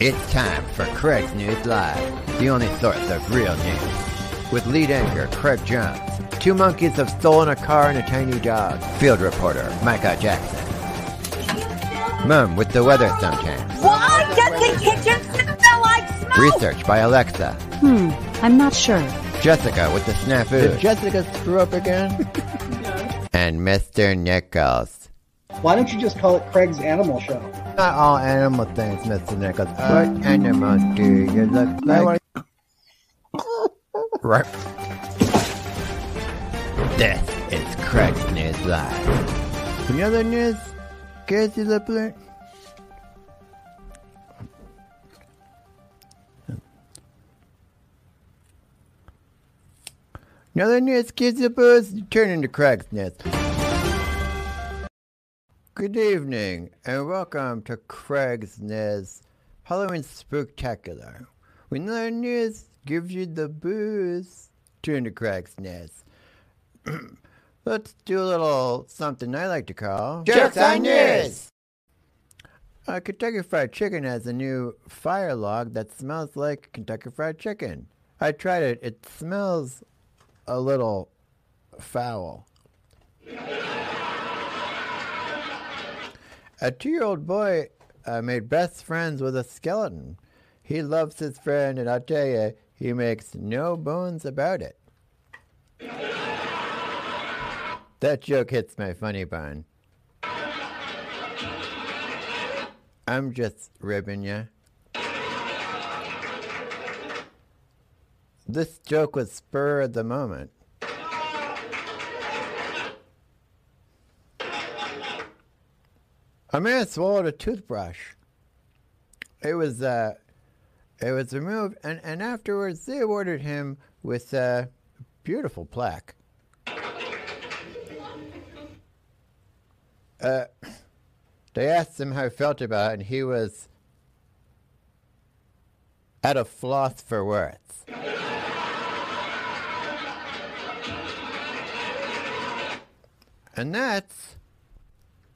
It's time for Craig's News Live, the only source of real news. With lead anchor Craig Jones, two monkeys have stolen a car and a tiny dog. Field reporter Michael Jackson. Mom with the weather sometimes. Why does the kitchen smell like smoke? Research by Alexa. Hmm, I'm not sure. Jessica with the snafu. Did Jessica screw up again? and Mr. Nichols. Why don't you just call it Craig's Animal Show? Not all animal things, Mr. Nichols. What animals do you look like? right. This is Craig's News Live. Any other news? Casey Lipler? Another news, Casey Lipler? Turn into Craig's News. Good evening, and welcome to Craig's Niz Halloween Spooktacular. When the news gives you the booze, tune to Craig's Niz. Let's do a little something I like to call Jokes on News. Uh, Kentucky Fried Chicken has a new fire log that smells like Kentucky Fried Chicken. I tried it. It smells a little foul. A two year old boy uh, made best friends with a skeleton. He loves his friend, and I'll tell you, he makes no bones about it. that joke hits my funny bone. I'm just ribbing you. This joke was spur of the moment. A man swallowed a toothbrush. It was uh, it was removed, and, and afterwards they awarded him with a beautiful plaque. Uh, they asked him how he felt about it, and he was at a floss for words. And that's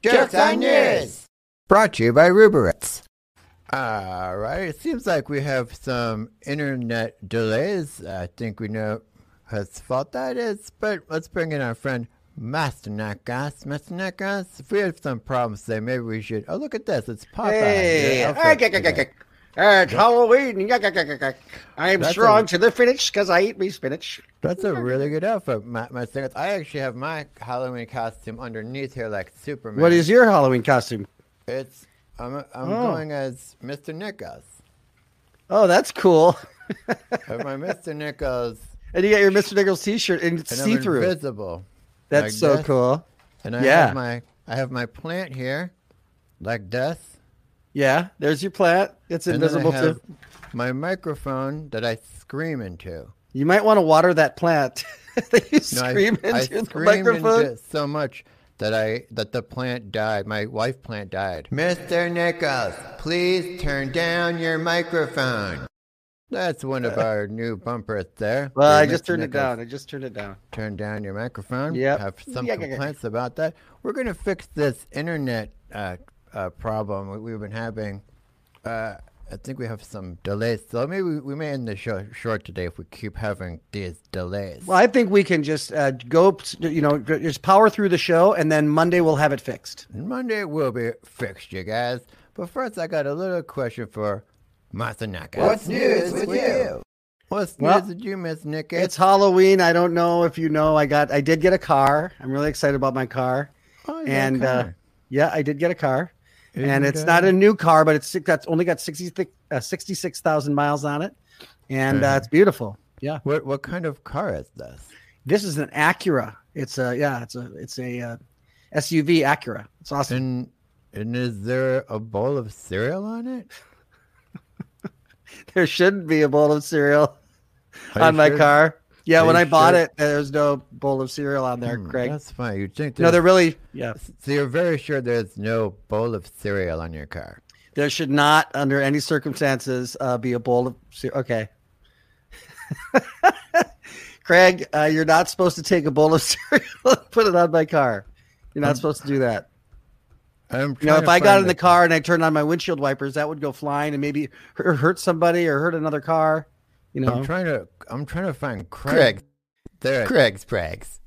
Jokes on News. Brought to you by Ruberitz. All right, it seems like we have some internet delays. I think we know whose fault that is, but let's bring in our friend Master Nakas. Master Nakas, if we have some problems today, maybe we should. Oh, look at this. It's Popeye. Hey, It's Halloween. Gah, gah, gah, gah. I am That's strong a- to the finish because I eat me spinach. That's a really good outfit, my, Master Nakas. I actually have my Halloween costume underneath here like Superman. What is your Halloween costume? It's, I'm, I'm Oh. going as Mr. Nichols. Oh, that's cool. My Mr. Nichols, And you got your Mr. Nichols T-shirt and it's and see I'm invisible. That's like so this. cool. And I Yeah. have my I have my plant here, like this. Yeah, there's your plant. It's and invisible too. My microphone that I scream into. You might want to water that plant. that you No, I- scream I, the screamed microphone. into it so much that I that the plant died. My wife plant died. Mr. Nichols, please turn down your microphone. That's one of our new bumpers there. Well, I just Mr. turned it down. I just turned it down. turn down your microphone. Yep. Have some Yeah, yeah, yeah. complaints about that. We're going to fix this internet uh, uh, problem we- we've been having. Uh, I think we have some delays, so maybe we, we may end the show short today if we keep having these delays. Well, I think we can just uh, go, you know, just power through the show, and then Monday we'll have it fixed. Monday will be fixed, you guys. But first, I got a little question for Masanaka. What's news with you? What's Well, news with you, Miss Nick? It's Halloween. I don't know if you know. I got. I did get a car. I'm really excited about my car. Oh, you got a and uh, yeah, I did get a car. And it's that- not a new car, but it's that's only got 60, uh, 66,000 miles on it, and uh, it's beautiful. Yeah, What what kind of car is this? this is an Acura. It's a yeah, it's a it's a uh, SUV Acura. It's awesome. And and is there a bowl of cereal on it? there shouldn't be a bowl of cereal Are on my sure? car. Yeah, Are when you I bought sure? it, there's no bowl of cereal on there, Hmm, Craig. That's fine. You think No, there's- they're really yeah. So you're very sure there's no bowl of cereal on your car. There should not, under any circumstances, uh, be a bowl of cereal. Okay. Craig, uh, you're not supposed to take a bowl of cereal and put it on my car. You're not Um, supposed to do that. I'm You know, if I got in the car and I turned on my windshield wipers, that would go flying and maybe hurt hurt somebody or hurt another car. You know, I'm trying to. I'm trying to find Craig. Craig. There. Craig's Prags.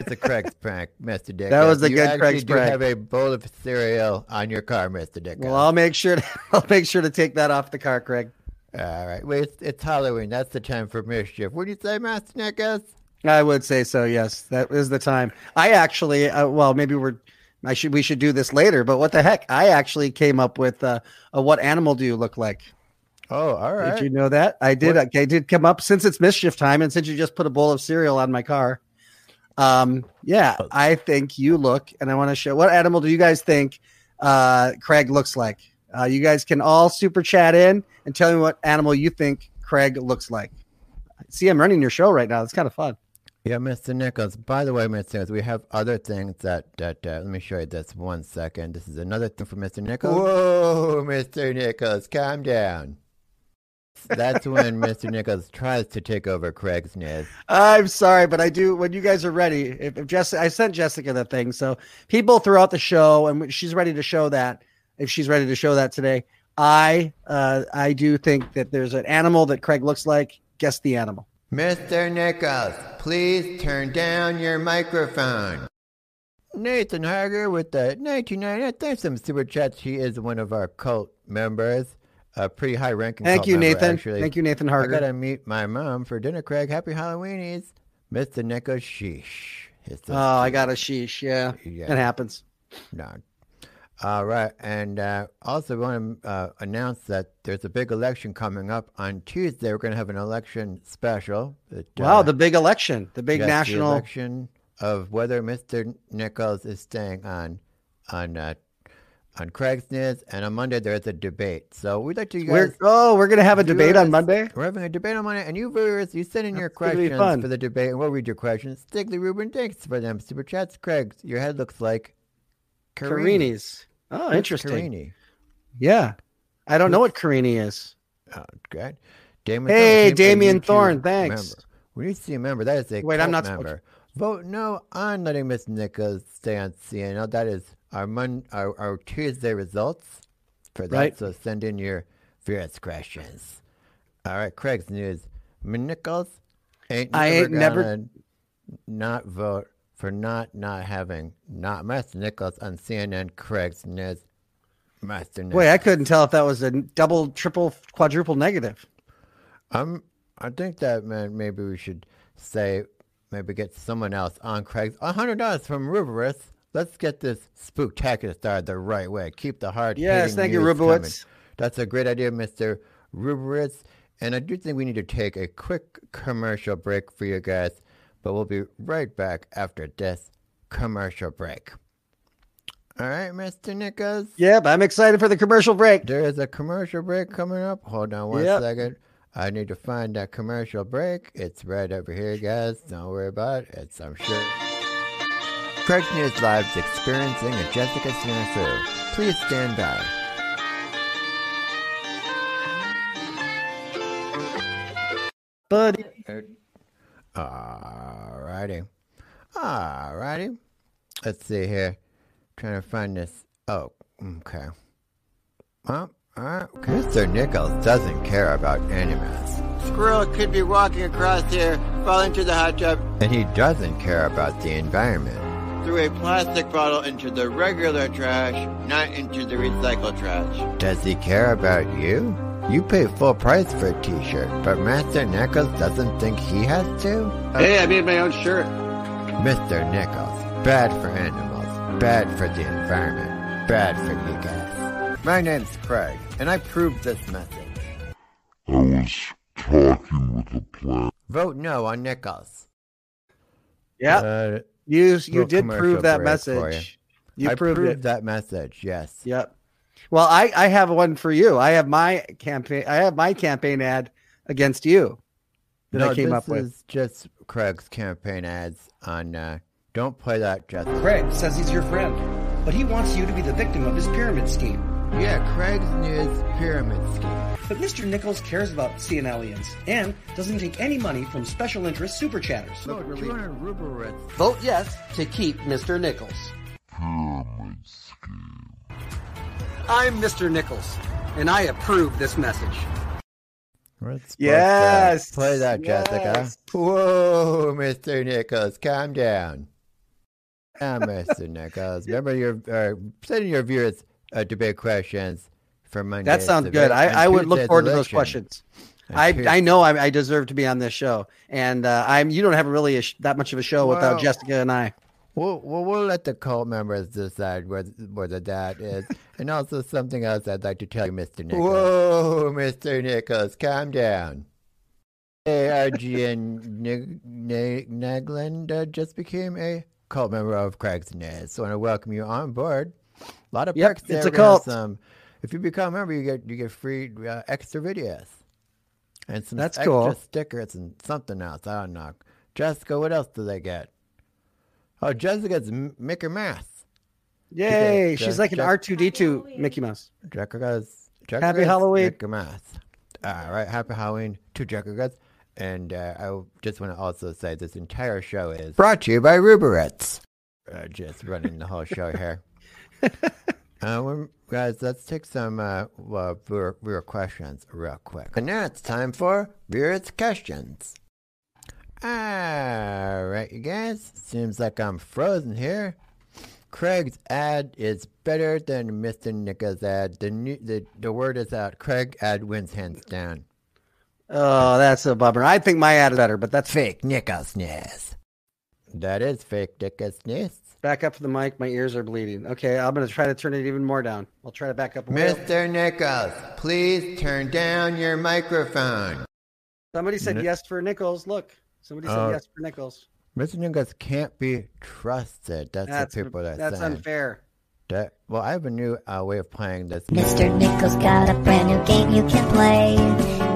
It's a Craig's prank, Mr. Dick. That was a you good actually Craig's do prank. have a bowl of cereal on your car, Mr. Dick. well, I'll make sure to I'll make sure to take that off the car, Craig. All right. Well, it's, it's Halloween. That's the time for mischief. What do you say, Master Nickers? I would say so. Yes, that is the time. I actually, uh, well, maybe we're. I should we should do this later, but what the heck? I actually came up with uh, a what animal do you look like? Oh, all right. Did you know that? I did. What- I did come up since it's mischief time, and since you just put a bowl of cereal on my car. Um, yeah. I think you look, and I want to show. What animal do you guys think uh, Craig looks like? Uh, you guys can all super chat in and tell me what animal you think Craig looks like. See, I'm running your show right now. It's kind of fun. Yeah, Mr. Nichols. By the way, Mr. Nichols, we have other things that that uh, let me show you this one second. This is another thing for Mr. Nichols. Whoa, Mr. Nichols, calm down. That's when Mr. Nichols tries to take over Craig's nest. I'm sorry, but I do. When you guys are ready, if, if Jessica, I sent Jessica the thing, so people throughout the show, and she's ready to show that. If she's ready to show that today, I uh, I do think that there's an animal that Craig looks like. Guess the animal. Mr. Nichols, please turn down your microphone. Nathan Hager with the 1999. Thanks some super chats. He is one of our cult members, a pretty high ranking. Thank you, member, Nathan. Actually. Thank you, Nathan I Harger. gotta meet my mom for dinner, Craig. Happy Halloweenies, Mr. Nichols. Sheesh. Oh, I got a sheesh. Yeah, Yeah. it happens. No. All right, and uh, also want to uh, announce that there's a big election coming up on Tuesday. We're going to have an election special. That, Wow, uh, the big election, the big yes, the national. election of whether Mr. Nichols is staying on on uh, on Craig's News, and on Monday there's a debate. So we'd like to you We're oh, we're gonna have a debate on Monday. We're having a debate on Monday, and you viewers, you send in your That's gonna questions fun. for the debate, and we'll read your questions. Stigley Ruben, thanks for them super chats. Craig, your head looks like Carini. Carini's. Oh, Who's interesting. Carini? Yeah, I don't know what Carini is. Oh, good. Damon Hey, Thorne, Damien YouTube Thorne, thanks. Member. We need to see a member. That is a Wait, I'm cult not supposed- member. Vote no on letting Miss Nichols stay on CNL. That is our Mon- our, our Tuesday results for that. Right. So send in your various questions. All right, Craig's news. Nichols ain't I ain't never- not vote for not not having not Master Nichols on CNN. Craig's news. Master Nichols. Wait, I couldn't tell if that was a double, triple, quadruple negative. I'm. I think that man. Maybe we should say, maybe get someone else on Craig's. A hundred dollars from Ruberus. Let's get this spooktacular started the right way. Keep the hard. Yes, thank you. Rubowitz. That's a great idea, Mister Ruberus. And I do think we need to take a quick commercial break for you guys, but we'll be right back after this commercial break. All right, Mister Nichols. Yep, I'm excited for the commercial break. There is a commercial break coming up. Hold on one Yep. second. I need to find that commercial break. It's right over here, guys. Don't worry about it. It's, I'm sure. Craig's News Live's experiencing a Jessica snafu. Please stand by. Buddy. Alrighty. Alrighty. Let's see here. Trying to find this. Oh, okay. Well, alright. Mr. Nichols doesn't care about animals. Squirrel could be walking across here, fall into the hot tub, and he doesn't care about the environment. Threw a plastic bottle into the regular trash, not into the recycled trash. Does he care about you? You pay full price for a t-shirt, but Master Nichols doesn't think he has to? Hey, I made my own shirt. Mr. Nichols, bad for animals, bad for the environment, bad for you guys. My name's Craig, and I proved this message. I was talking with a plan. Vote no on Nichols. Yeah, Uh, you you did prove that break for you. message. You I proved, proved it. that message, yes. Yep. Well, I I have one for you. I have my campaign. I have my campaign ad against you that no, I came up with. is just Craig's campaign ads on, uh, don't play that, Justin. Craig says he's your friend, but he wants you to be the victim of his pyramid scheme. Yeah, Craig's News Pyramid Scheme. But Mr. Nichols cares about CNLiens and doesn't take any money from special interest super chatters. No, Vote yes to keep Mr. Nichols. Pyramid scheme. I'm Mr. Nichols, and I approve this message. Let's Yes, Play that, Jessica. yes. Whoa, Mr. Nichols, calm down. Ah, Mr. Nichols. Remember, you're uh, sending your viewers uh, debate questions for Monday. That sounds good. I, I would look forward to those questions. I, I know I, I deserve to be on this show, and uh, I'm. You don't have really a sh- that much of a show without Jessica and I. We'll, we'll, we'll let the cult members decide where, whether that is. and also something else I'd like to tell you, Mr. Nichols. Whoa, Mr. Nichols, calm down. ARG and Nig- Nagland uh, just became a cult member of Craig's Nest. So I want to welcome you on board. A lot of Yep, perks there. it's a We're cult. Some, if you become a member, you get you get free uh, extra videos and some That's extra cool. stickers and something else. I don't know. Jessica, what else do they get? Oh, Jessica's M- Mickey Mouse. Yay! Jack- She's like an R two D two Mickey Mouse. Jessica's, Jessica's Happy Halloween. Mickey Mouse. All right, happy Halloween to Jessica's. And uh, I just want to also say this entire show is brought to you by Ruberitz. Uh, just running the whole show here. uh, guys, let's take some uh, well, questions real quick. And now it's time for viewer's questions. All right, you guys. Seems like I'm frozen here. Craig's ad is better than Mr. Nicka's ad. The, new, the the word is out. Craig ad wins hands down. Oh, that's a bummer. I think my ad is better, but that's Fake Nicka's That is fake Nicka's back up to the mic. My ears are bleeding. Okay, I'm gonna try to turn it even more down. I'll try to back up. Mr. Nichols, please turn down your microphone. Somebody said Ni- yes for Nichols. Look, somebody said Oh. yes for Nichols. Mr. Nichols can't be trusted. That's, That's what people are that's saying. unfair. That- well, I have a new uh, way of playing this. Mr. Nichols got a brand new game you can play.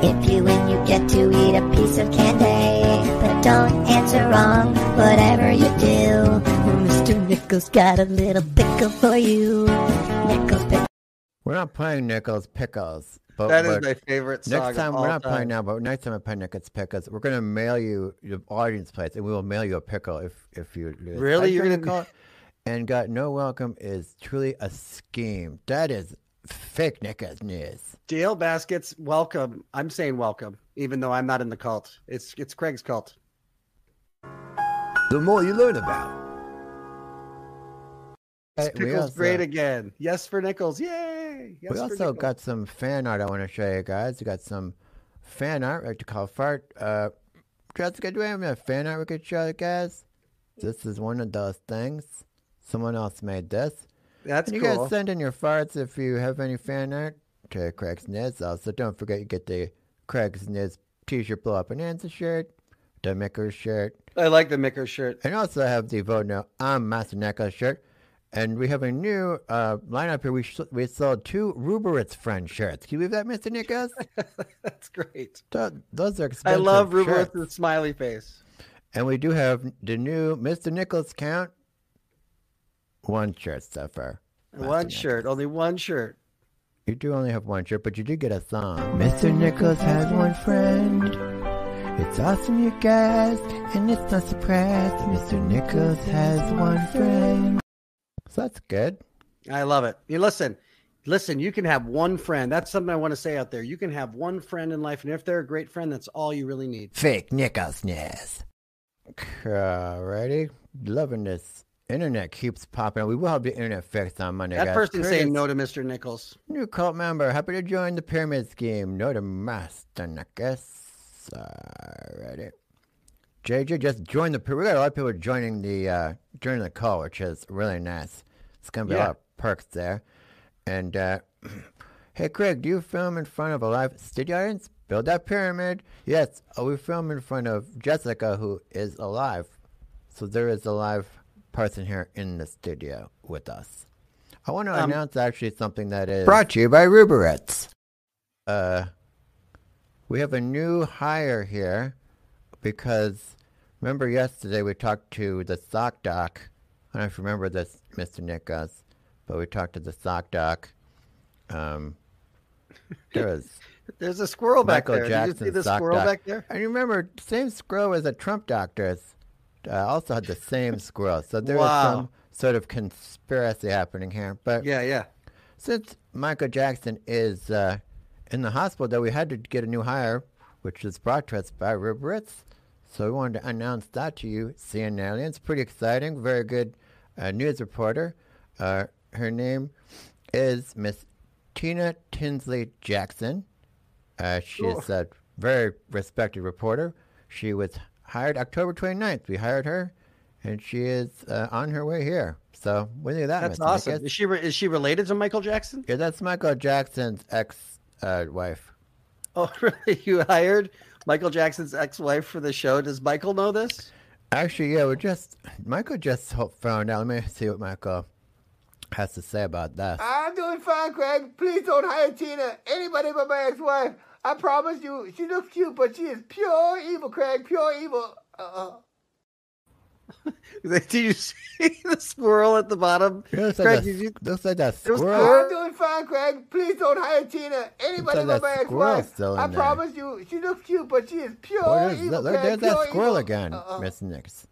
If you win, you get to eat a piece of candy. But don't answer wrong, whatever you do. Mr. Nichols got a little pickle for you. Nichols pickle. We're not playing Nichols Pickles. But, That is but my favorite song. Next of time, all we're not time. playing now, but next time I play Nichols Pickles, we're going to mail you the audience place, and we will mail you a pickle if, if you lose. Really? I You're gonna- the call, and got no welcome is truly a scheme. That is fake Nichols news. Dale Baskets, welcome. I'm saying welcome, even though I'm not in the cult. It's it's Craig's cult. The more you learn about. Hey, Pickles we also, great again. Yes for Nichols. Yay! Yes we also got some fan art I want to show you guys. We got some fan art like to call fart. Uh, Jessica, do we have any fan art we could show you guys? This is one of those things. Someone else made this. That's And you cool. guys send in your farts if you have any fan art to Craig's Niz. Also, don't forget you get the Craig's Niz t-shirt blow up and answer shirt, the Micker shirt, I like the Micker shirt. and also have the Vote No I'm Master Necklace shirt. And we have a new uh, lineup here. We sh- we sold two Ruberitz friend shirts. Can you believe that, Mr. Nicholas? That's great. Th- those are expensive. I love shirts. Rubert's smiley face. And we do have the new Mr. Nicholas count. One shirt so far. One Master shirt, only one shirt. You do only have one shirt, but you did get a song. Mr. Nichols has one friend. It's awesome, you guys, and it's not surprise. Mr. Nichols has one friend. So that's good. I love it. You listen, listen. You can have one friend. That's something I want to say out there. You can have one friend in life, and if they're a great friend, that's all you really need. Fake Nichols Ness. Alrighty. Loving this. Internet keeps popping. We will have the internet fixed on Monday. That guys. person Curtis, saying no to Mr. Nichols. New cult member. Happy to join the pyramid scheme. No to Master Nicholas. Alrighty. JJ just joined the. We got a lot of people joining the uh, joining the call, which is really nice. It's gonna be a lot of perks there. And uh, hey, Craig, do you film in front of a live studio audience? Build that pyramid. Yes, uh, we film in front of Jessica, who is alive. So there is a live person here in the studio with us. I want to Um, announce actually something that is brought to you by Ruberitz. Uh, we have a new hire here because remember yesterday we talked to the sock doc. I don't know if you remember this, Mr. Nichols, but we talked to the sock doc. Um, there was There's a squirrel back Michael there. Jackson Did you see the squirrel doc. back there? And you remember, same squirrel as the Trump doctors uh, also had the same squirrel. So there was some sort of conspiracy happening here. But Yeah, yeah. Since Michael Jackson is uh, in the hospital, though, we had to get a new hire, which is brought to us by Rib Ritz. So we wanted to announce that to you, CNLiens. Pretty exciting. Very good uh, news reporter. Uh, her name is Miss Tina Tinsley Jackson. Uh, she's a very respected reporter. She was hired October 29th. We hired her, and she is uh, on her way here. So, you think that? That's Mr. awesome. Is she re- is she related to Michael Jackson? Yeah, that's Michael Jackson's ex-wife. Oh, really? You hired Michael Jackson's ex-wife for the show? Does Michael know this? Actually, yeah, we just Michael just found out. Let me see what Michael has to say about that. I'm doing fine, Craig. Please don't hire Tina. Anybody but my ex-wife. I promise you, she looks cute, but she is pure evil, Craig. Pure evil. Uh-uh. Did you see the squirrel at the bottom? It looks Craig, like, did that, you- looks like that There was. I'm doing fine, Craig. Please don't hire Tina. Anybody like but that my squirrel ex-wife. I there. promise you, she looks cute, but she is pure What is evil, that? Look, Craig. there's that squirrel evil. again, Uh-uh. Miss Nix.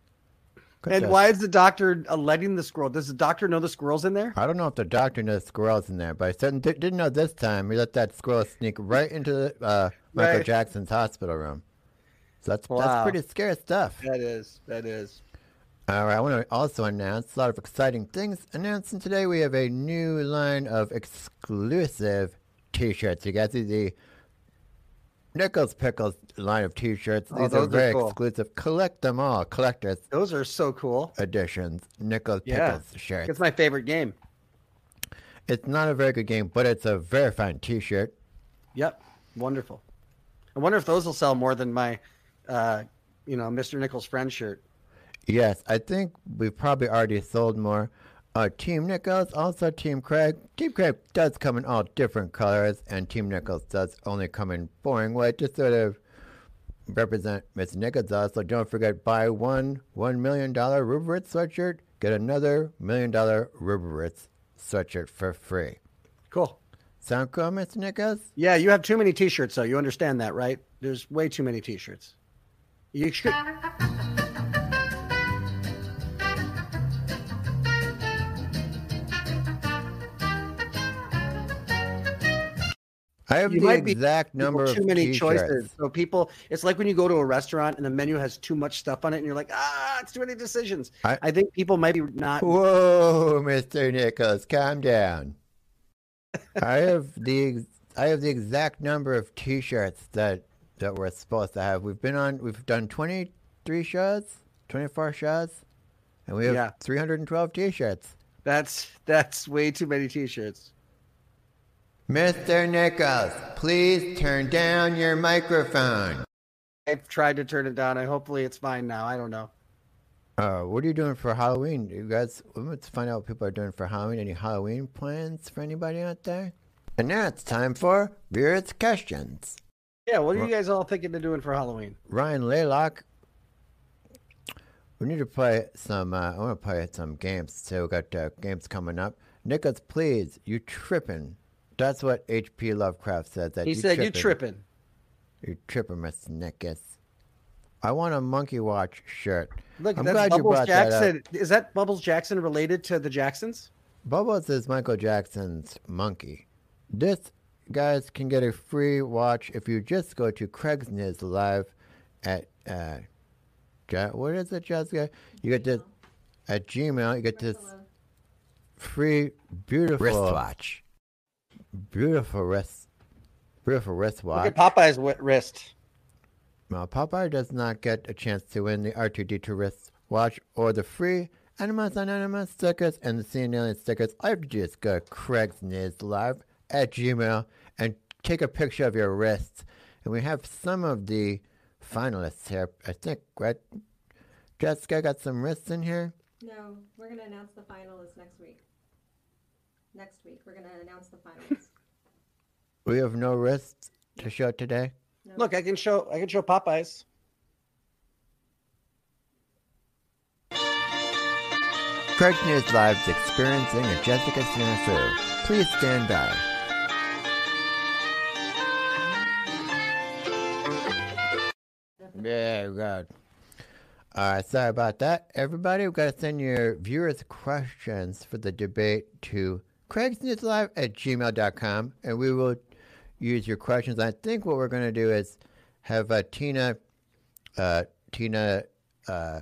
Look And that. why is the doctor uh, letting the squirrel? Does the doctor know the squirrel's in there? I don't know if the doctor knows squirrels in there, but I certainly didn't know this time. He let that squirrel sneak right into the, uh, Michael Right. Jackson's hospital room. So that's Wow. that's pretty scary stuff. That is. That is. All right, I want to also announce a lot of exciting things. Announcing today, we have a new line of exclusive T-shirts. You guys see the Nichols Pickles line of T-shirts. Oh, These are are very cool. exclusive. Collect them all, collectors Those are so cool. editions. Nichols Yeah. Pickles shirts. It's my favorite game. It's not a very good game, but it's a very fine T-shirt. Yep. Wonderful. I wonder if those will sell more than my, uh, you know, Mr. Nichols' friend shirt. Yes, I think we've probably already sold more. Uh, Team Nichols, also Team Craig. Team Craig does come in all different colors, and Team Nichols does only come in boring white to sort of represent Miss Nichols. Also, don't forget, buy one $1 million Ruberitz sweatshirt, get another million dollar Ruberitz sweatshirt for free. Cool. Sound cool, Mr. Nichols? Yeah, you have too many T-shirts, though. You understand that, right? There's way too many T-shirts. You should. I have You the exact number too of many t-shirts. choices. So people, it's like when you go to a restaurant and the menu has too much stuff on it, and you're like, ah, it's too many decisions. I- I, think people might be not. Whoa, Mr. Nichols, calm down. I have the I have the exact number of T-shirts that that we're supposed to have. We've been on. We've done twenty three shows, twenty four shows, and we have Yeah. three hundred and twelve T-shirts. That's that's way too many T-shirts. Mr. Nichols, please turn down your microphone. I've tried to turn it down. I hopefully it's fine now. I don't know. Uh, what are you doing for Halloween? You guys, let's find out what people are doing for Halloween. Any Halloween plans for anybody out there? And now it's time for viewers' questions. Yeah, what are you guys all thinking of doing for Halloween? Ryan Laylock. We need to play some. Uh, I want to play some games too. We got uh, games coming up. Nichols, please, you tripping? That's what H.P. Lovecraft said. That He you said you tripping. You tripping, Mr. Nichols. I want a Monkey Watch shirt. Look, I'm that's glad you Bubbles brought that up. Jackson. Is that Bubbles Jackson related to the Jacksons? Bubbles is Michael Jackson's monkey. This, guys, can get a free watch if you just go to Craig's News Live at, uh, what is it, Jessica? You get this at Gmail, you get this free, beautiful Wristwatch. Beautiful wrist, beautiful Look wristwatch. at Popeye's wi- wrist. Now, Popeye does not get a chance to win the R2D2 wristwatch or the free Animals on Animals stickers and the CNLien stickers. All you have to do is go to Craig's News Live at Gmail and take a picture of your wrists. And we have some of the finalists here. I think, right? Jessica got some wrists in here. No, we're going to announce the finalists next week. Next week, we're going to announce the finals. We have no wrists to show today. No. Look, I can show. I can show Popeyes. Craig News Live is experiencing a Jessica snafu. Please stand by. Yeah, God. All right, sorry about that. Everybody, we've got to send your viewers questions for the debate to craigsnewslive at gmail.com, and we will use your questions. I think what we're going to do is have uh, Tina, uh, Tina, uh,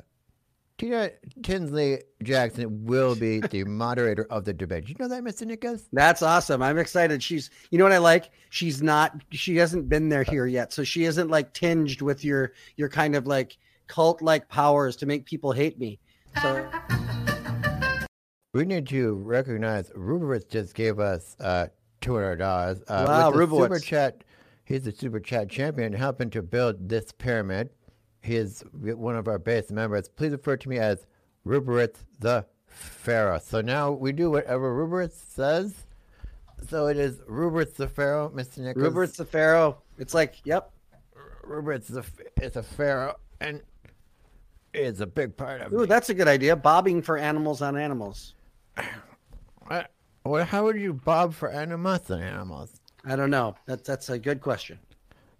Tina Tinsley Jackson will be the moderator of the debate. Did you know that, Mr. Nichols? That's awesome. I'm excited. She's, you know what I like? She's not, she hasn't been there here yet. So she isn't like tinged with your, your kind of like cult like powers to make people hate me. So We need to recognize Ruberwitz just gave us uh, $200. Uh, Wow, Rubowitz. Super Chat, he's the Super Chat champion helping to build this pyramid. He is one of our base members. Please refer to me as Ruberwitz the Pharaoh. So now we do whatever Ruberwitz says. So it is Ruberwitz the Pharaoh, Mr. Nichols. Rupert's the Pharaoh. It's like, yep. Ruberwitz is a, a Pharaoh and is a big part of Ooh, that's a good idea. Bobbing for animals on animals. Well, how would you bob for animals and animals? I don't know. That's that's a good question.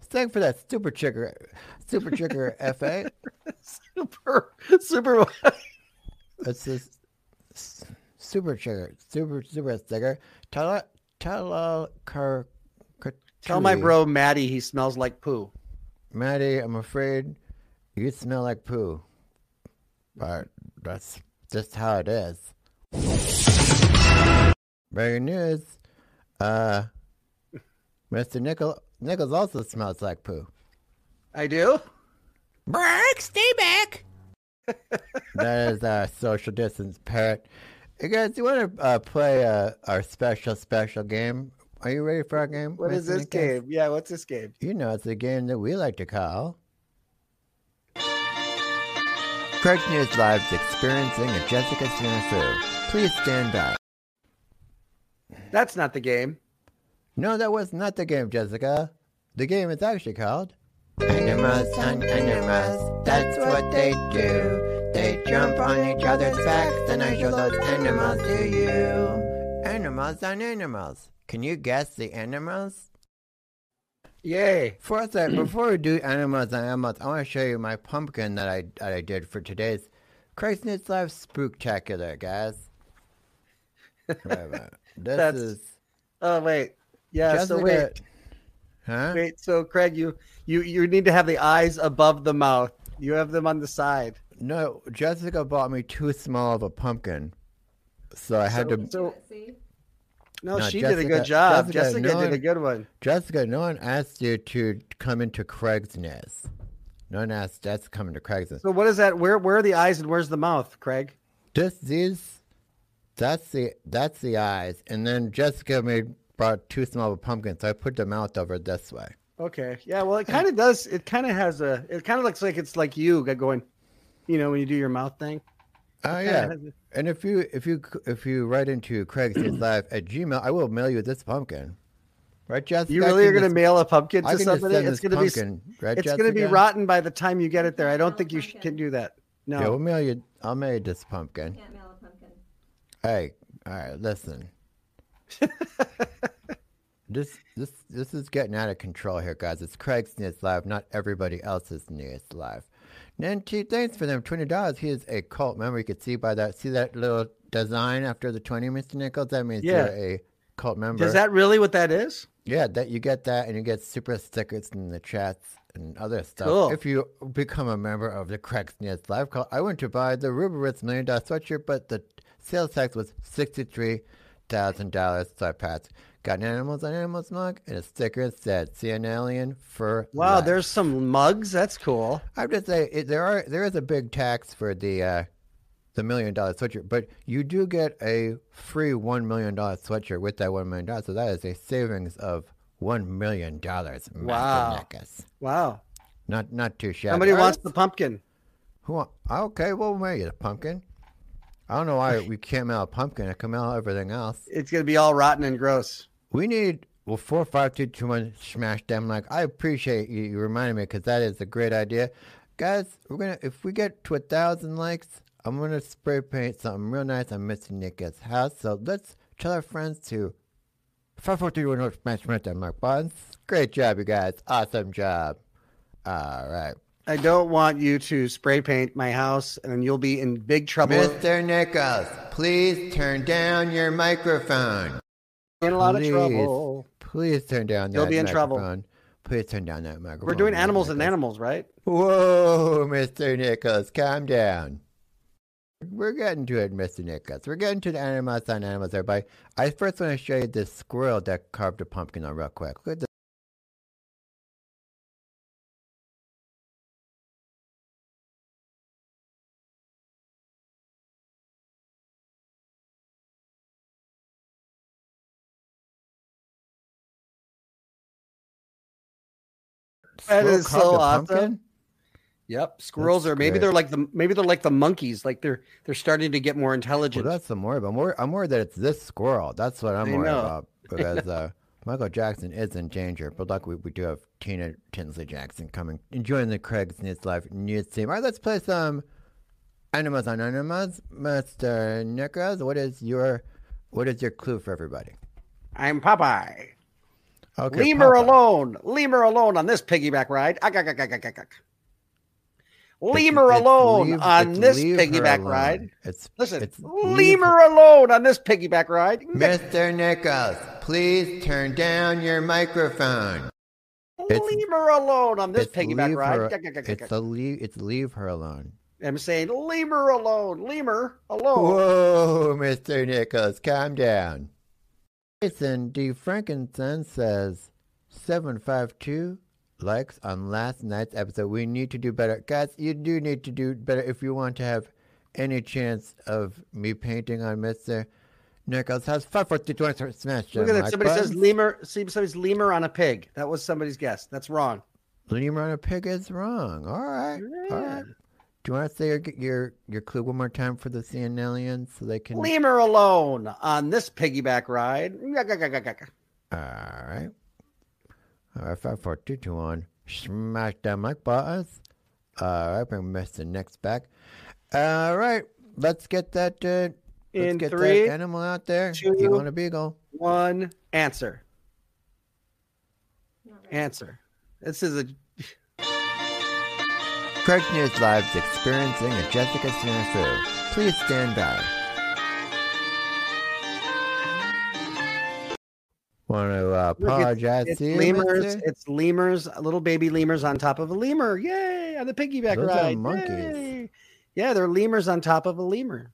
Thank for that super chicker, super chicker fa. Super, super. It's this super chicker, super super sticker. Tell tell uh, car. Tell my bro Maddie he smells like poo. Maddie, I'm afraid you smell like poo, but that's just how it is. Breaking news. Uh, Mr. Nickel Nichols also smells like poo. I do. Break, stay back. that is our social distance parrot. Hey guys, you want to uh, play uh, our special special game? Are you ready for our game? What is Mr. this Nichols? game? Yeah, what's this game? You know, it's a game that we like to call. Craig News Live's experiencing a Jessica Snafu. Please stand by. That's not the game. No, that was not the game, Jessica. The game is actually called Animals on Animals. That's what they do. They jump on each other's backs, and I show those animals to you. Animals on Animals. Can you guess the animals? Yay. A sec, before we do animals and animals, I want to show you my pumpkin that I that I did for today's Craig's News Live Spooktacular, guys. Wait a minute. This That's- is Oh wait. Yeah. so Jessica- wait. Huh? Wait. So Craig, you you you need to have the eyes above the mouth. You have them on the side. No, Jessica bought me too small of a pumpkin, so I had So- to. so- No, No, she did a good job. Jessica, Jessica, no did a good one. Jessica, no one asked you to come into Craig's nest. No one asked that's coming to Craig's nest. So what is that? Where where are the eyes and where's the mouth, Craig? This these that's the that's the eyes. And then Jessica made brought two small pumpkins. so I put the mouth over this way. Okay. Yeah. Well, it kind of does. It kind of has a. It kind of looks like it's like you going, you know, when you do your mouth thing. Oh It kinda yeah. And if you if you if you write into Craig's News Live at Gmail, I will mail you this pumpkin. Right, Jessica? You really are going to mail a pumpkin I to can just somebody? send It's this going to be. pumpkin, right, it's going to be rotten by the time you get it there. I don't think you sh- can do that. No. Yeah, we'll mail you. I'll mail you this pumpkin. Can't mail pumpkin. Hey, all right, listen. this this this is getting out of control here, guys. It's Craig's News Live, not everybody else's News Live. Nancy, thanks for them twenty dollars. He is a cult member. You can see by that. See that little design after the twenty, Mr. Nichols. That means Yeah. you're a cult member. Is that really what that is? Yeah, that you get that, and you get super stickers in the chats and other stuff. Cool. If you become a member of the Craig's News Live call, I went to buy the Ruberitz Million Dollar Sweatshirt, but the sales tax was sixty three thousand dollars. So I passed. Got an animals on animals mug and a sticker that said "See an alien for Wow, life." there's some mugs. That's cool. I would just say it, there are there is a big tax for the uh, the million dollar sweatshirt, but you do get a free one million dollar sweatshirt with that one million dollars. So that is a savings of one million dollars. Wow. Wow. Not not too shabby. Somebody All right, wants the pumpkin. Who okay, we'll mail you the pumpkin. I don't know why we can't mail a pumpkin. I can mail everything else. It's going to be all rotten and gross. We need well four five two two one smash them like I appreciate you, you reminding me because that is a great idea, guys. We're gonna if we get to a thousand likes, I'm gonna spray paint something real nice on Mr. Nick's house. So let's tell our friends to five four three one smash smash them like buttons. Great job, you guys. Awesome job. All right. I don't want you to spray paint my house, and you'll be in big trouble. Mr. Nichols, please turn down your microphone. In a lot of trouble. Please turn down that You'll be in trouble. microphone. Please turn down that microphone. We're doing animals and animals, right? Whoa, Mr. Nichols, calm down. We're getting to it, Mr. Nichols. We're getting to the animals on animals, everybody. I first want to show you this squirrel that carved a pumpkin on real quick. Look at this. That is so awesome. pumpkin? Yep, squirrels That's are maybe great. they're like the maybe they're like the monkeys, like they're they're starting to get more Well, intelligent. that's the more, but more, I'm worried that it's this squirrel. That's what I'm I worried know. about because uh, Michael Jackson is in danger. But luckily, we do have Tina Tinsley Jackson coming, enjoying the Craig's News Live news team. All right, let's play some animals on animals. Mr. Nichols, what is your what is your clue for everybody? I'm Popeye. Okay, Lemur Papa. alone. Lemur alone on this piggyback ride. Ugh, ugh, ugh. Lemur alone leave- on this piggyback ride. It's Listen, it's leave lemur alone on this piggyback ride. Mr. Nichols, please turn down your microphone. It's- Lemur alone on this piggyback leave ride. her- It's a leave. It's leave her alone. I'm saying lemur alone. Lemur alone. Whoa, Mr. Nichols, calm down. Jason D. Frankenstein says 752 likes on last night's episode. We need to do better. Guys, you do need to do better if you want to have any chance of me painting on Mr. Nichols' house. 542 smash Look at that. like Somebody says lemur. See, somebody's lemur on a pig. That was somebody's guess. That's wrong. Lemur on a pig is wrong. All right. All right. Do you want to say your, your your clue one more time for the seeing so they can? Lemur alone on this piggyback ride. All right. All right, five, four, two, two, one. Smash them like buttons. All right, bring Mr. Next back. All right, let's get that. Uh, let's In get three, that animal out there. two, Eagle and a beagle. One answer. Answer. This is a Craig News Live's experiencing a Jessica snafu. Please stand by. Want to uh, Look, it's- apologize It's, lemurs. mister? It's lemurs. Little baby lemurs on top of a lemur. Yay! On the piggyback Those are ride. monkeys. Yay. Yeah, they're lemurs on top of a lemur.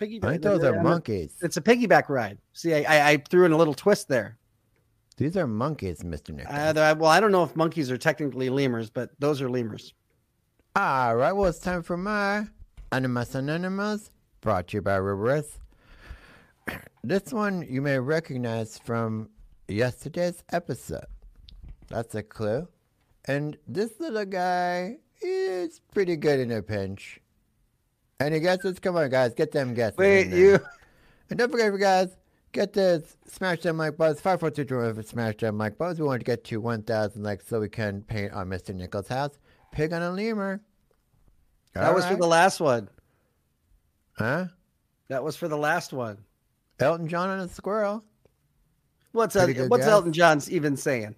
Piggyback. I think those are they're- monkeys. It's a piggyback ride. See, I, I, I threw in a little twist there. These are monkeys, Mister Nick. Uh, well, I don't know if monkeys are technically lemurs, but those are lemurs. All right, well, it's time for my Animals on Animals, brought to you by Riverus. This one you may recognize from yesterday's episode. That's a clue. And this little guy is pretty good in a pinch. Any guesses? Come on, guys, get them guesses. Wait, you. And don't forget, guys, get this smash them like buzz five four two two for smash them like buzz. We want to get to one thousand likes so we can paint on Mister Nichols' house. Pig on a lemur. That was for the last one. huh? That was for the last one. Elton John and a squirrel. What's what's guess. Elton John's even saying?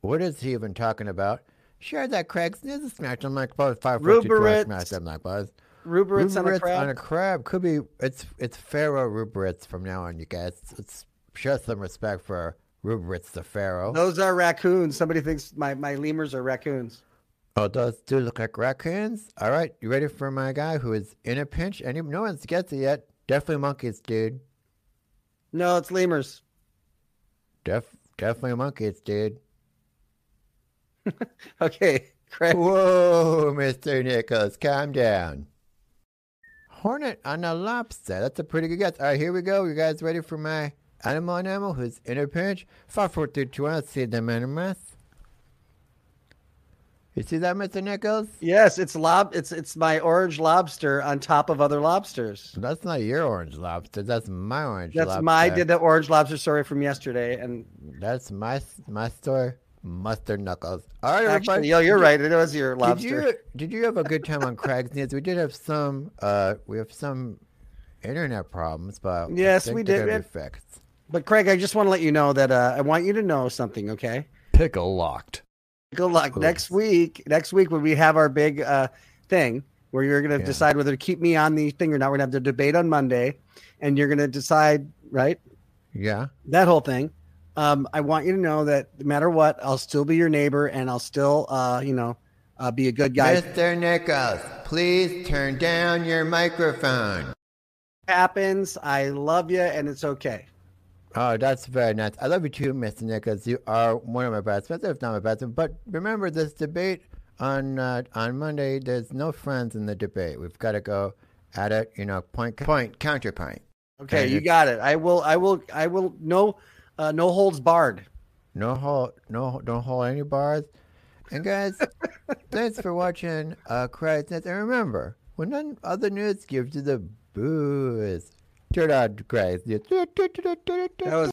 What is he even talking about? Share that Craig's news. Smash them like buzz five four two two. Smash them like buzz. Ruberitz on a crab. on a crab could be. It's it's Pharaoh Ruberitz from now on, you guys. Let's show some respect for Ruberitz the Pharaoh. Those are raccoons. Somebody thinks my, my lemurs are raccoons. Oh, those do look like raccoons. All right, you ready for my guy who is in a pinch? And no one's gets it yet. Definitely monkeys, dude. No, it's lemurs. Def definitely monkeys, dude. Okay, Craig. Whoa, Mister Nichols, calm down. Hornet on a lobster. That's a pretty good guess. All right, here we go. You guys ready for my animal animal who's in a pinch? Five, four, three, two, one. Let's see them animals. You see that, Mister Nichols? Yes, it's lob. It's it's my orange lobster on top of other lobsters. That's not your orange lobster. That's my orange lobster. That's lobster. my did the orange lobster story from yesterday, and That's my my store. Mustard Knuckles. All right, actually, everybody. yo, you're right. It was your lobster. Did you did you have a good time on Craig's News? We did have some. Uh, we have some internet problems, but Yes, we did. be fixed. But Craig, I just want to let you know that uh, I want you to know something. Okay, Pickle locked. Good luck next week. Next week when we have our big uh, thing where you're going to Yeah. decide whether to keep me on the thing or not. We're going to have the debate on Monday, and you're going to decide, right? Yeah. That whole thing. Um, I want you to know that no matter what, I'll still be your neighbor, and I'll still, uh, you know, uh, be a good guy. Mr. Nichols, please turn down your microphone. happens. I love you, and it's okay. Oh, that's very nice. I love you too, Mr. Nichols. You are one of my best friends, if not my best friend. But remember this debate on uh, on Monday. There's no friends in the debate. We've got to go at it. You know, point point counterpoint. Okay, And you got it. I will. I will. I will. No, uh, no holds barred. No hold, no, don't hold any bars. And guys, thanks for watching uh, Craig's And remember, when none other news gives you the booze, turn on Craig's. That was